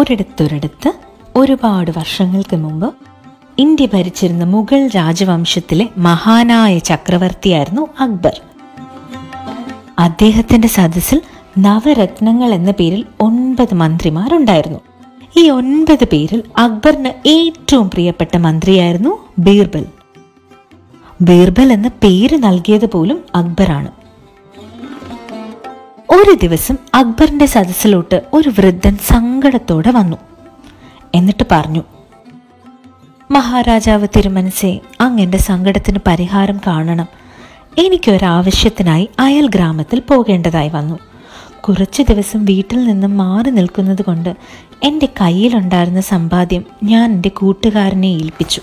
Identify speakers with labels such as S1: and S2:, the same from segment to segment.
S1: ഒരിടത്തൊരിടത്ത് ഒരുപാട് വർഷങ്ങൾക്ക് മുമ്പ് ഇന്ത്യ ഭരിച്ചിരുന്ന മുഗൾ രാജവംശത്തിലെ മഹാനായ ചക്രവർത്തിയായിരുന്നു അക്ബർ. അദ്ദേഹത്തിന്റെ സദസ്സിൽ നവരത്നങ്ങൾ എന്ന പേരിൽ ഒൻപത് മന്ത്രിമാരുണ്ടായിരുന്നു. ഈ ഒൻപത് പേരിൽ അക്ബറിന് ഏറ്റവും പ്രിയപ്പെട്ട മന്ത്രിയായിരുന്നു ബീർബൽ. ബീർബൽ എന്ന പേര് നൽകിയത് പോലും അക്ബറാണ്. ഒരു ദിവസം അക്ബറിന്റെ സദസ്സിലോട്ട് ഒരു വൃദ്ധൻ സങ്കടത്തോടെ വന്നു. എന്നിട്ട് പറഞ്ഞു മഹാരാജാവ് തിരുമനസെ അങ്ങന്റെ സങ്കടത്തിന് പരിഹാരം കാണണം. എനിക്കൊരാവശ്യത്തിനായി അയൽ ഗ്രാമത്തിൽ പോകേണ്ടതായി വന്നു. കുറച്ചു ദിവസം വീട്ടിൽ നിന്നും മാറി നിൽക്കുന്നത് കൊണ്ട് എന്റെ കയ്യിലുണ്ടായിരുന്ന സമ്പാദ്യം ഞാൻ എന്റെ കൂട്ടുകാരനെ ഏൽപ്പിച്ചു.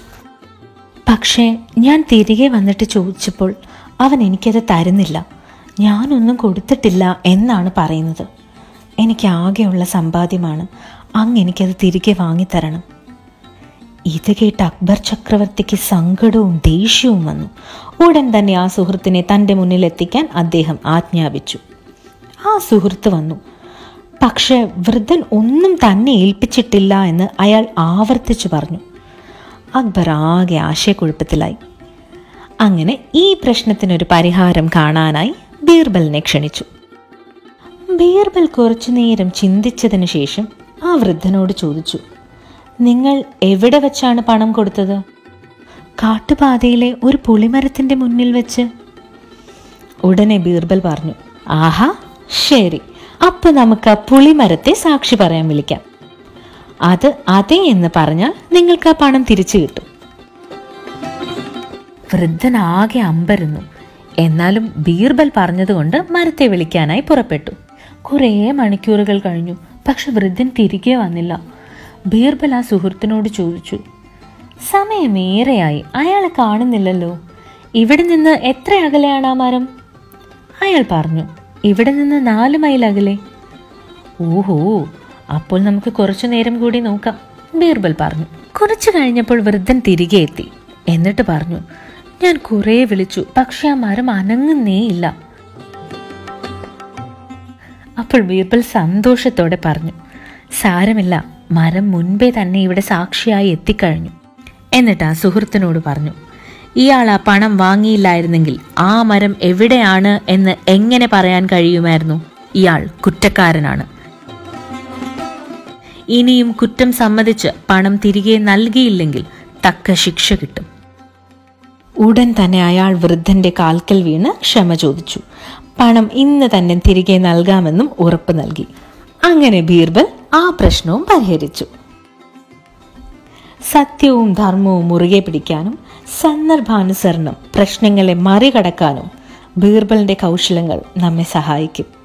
S1: പക്ഷേ ഞാൻ തിരികെ വന്നിട്ട് ചോദിച്ചപ്പോൾ അവൻ എനിക്കത് തരുന്നില്ല. ഞാനൊന്നും കൊടുത്തിട്ടില്ല എന്നാണ് പറയുന്നത്. എനിക്ക് ആകെയുള്ള സമ്പാദ്യമാണ് അങ്ങ് എനിക്കത് തിരികെ വാങ്ങിത്തരണം. ഇത് കേട്ട് അക്ബർ ചക്രവർത്തിക്ക് സങ്കടവും ദേഷ്യവും വന്നു. ഉടൻ തന്നെ ആ സുഹൃത്തിനെ തന്റെ മുന്നിലെത്തിക്കാൻ അദ്ദേഹം ആജ്ഞാപിച്ചു. ആ സുഹൃത്ത് വന്നു. പക്ഷേ വൃദ്ധൻ ഒന്നും തന്നെ ഏൽപ്പിച്ചിട്ടില്ല എന്ന് അയാൾ ആവർത്തിച്ചു പറഞ്ഞു. അക്ബർ ആകെ ആശയക്കുഴപ്പത്തിലായി. അങ്ങനെ ഈ പ്രശ്നത്തിനൊരു പരിഹാരം കാണാനായി ബീർബലിനെ ക്ഷണിച്ചു. ബീർബൽ കുറച്ചു നേരം ചിന്തിച്ചതിന് ശേഷം ആ വൃദ്ധനോട് ചോദിച്ചു നിങ്ങൾ എവിടെ വെച്ചാണ് പണം കൊടുത്തത്? കാട്ടുപാതയിലെ ഒരു പുളിമരത്തിന്റെ മുന്നിൽ വെച്ച്? ഉടനെ ബീർബൽ പറഞ്ഞു ആഹാ ശരി. അപ്പൊ നമുക്ക് ആ പുളിമരത്തെ സാക്ഷി പറയാൻ വിളിക്കാം. അത് അതെ എന്ന് പറഞ്ഞാൽ നിങ്ങൾക്ക് ആ പണം തിരിച്ചു കിട്ടും. വൃദ്ധനാകെ അമ്പരുന്നു. എന്നാലും ബീർബൽ പറഞ്ഞതുകൊണ്ട് മരത്തെ വിളിക്കാനായി പുറപ്പെട്ടു. കുറേ മണിക്കൂറുകൾ കഴിഞ്ഞു. പക്ഷെ വൃദ്ധൻ തിരികെ വന്നില്ല. ബീർബൽ ആ സുഹൃത്തിനോട് ചോദിച്ചു സമയമേറെയായി. അയാളെ കാണുന്നില്ലല്ലോ. ഇവിടെ നിന്ന് എത്ര അകലെയാണ് ആ മരം? അയാൾ പറഞ്ഞു ഇവിടെ നിന്ന് നാല് മൈൽ അകലെ. ഓഹോ അപ്പോൾ നമുക്ക് കുറച്ചു നേരം കൂടി നോക്കാം ബീർബൽ പറഞ്ഞു. കുറച്ചു കഴിഞ്ഞപ്പോൾ വൃദ്ധൻ തിരികെ എത്തി. എന്നിട്ട് പറഞ്ഞു ഞാൻ കുറെ വിളിച്ചു പക്ഷെ ആ മരം അനങ്ങുന്നേയില്ല അപ്പോൾ ബീർബൽ സന്തോഷത്തോടെ പറഞ്ഞു സാരമില്ല മരം മുൻപേ തന്നെ ഇവിടെ സാക്ഷിയായി എത്തിക്കഴിഞ്ഞു. എന്നിട്ട് ആ സുഹൃത്തിനോട് പറഞ്ഞു ഇയാൾ ആ പണം വാങ്ങിയില്ലായിരുന്നെങ്കിൽ ആ മരം എവിടെയാണ് എന്ന് എങ്ങനെ പറയാൻ കഴിയുമായിരുന്നു? ഇയാൾ കുറ്റക്കാരനാണ്. ഇനിയും കുറ്റം സമ്മതിച്ച് പണം തിരികെ നൽകിയില്ലെങ്കിൽ തക്ക ശിക്ഷ കിട്ടും. ഉടൻ തന്നെ അയാൾ വൃദ്ധന്റെ കാൽക്കൽ വീണ് ക്ഷമ ചോദിച്ചു. പണം ഇന്ന് തന്നെ തിരികെ നൽകാമെന്നും ഉറപ്പ് നൽകി. അങ്ങനെ ബീർബൽ ആ പ്രശ്നവും പരിഹരിച്ചു. സത്യവും ധർമ്മവും മുറുകെ പിടിക്കാനും സന്ദർഭാനുസരണം പ്രശ്നങ്ങളെ മറികടക്കാനും ബീർബലിന്റെ കൗശലങ്ങൾ നമ്മെ സഹായിക്കും.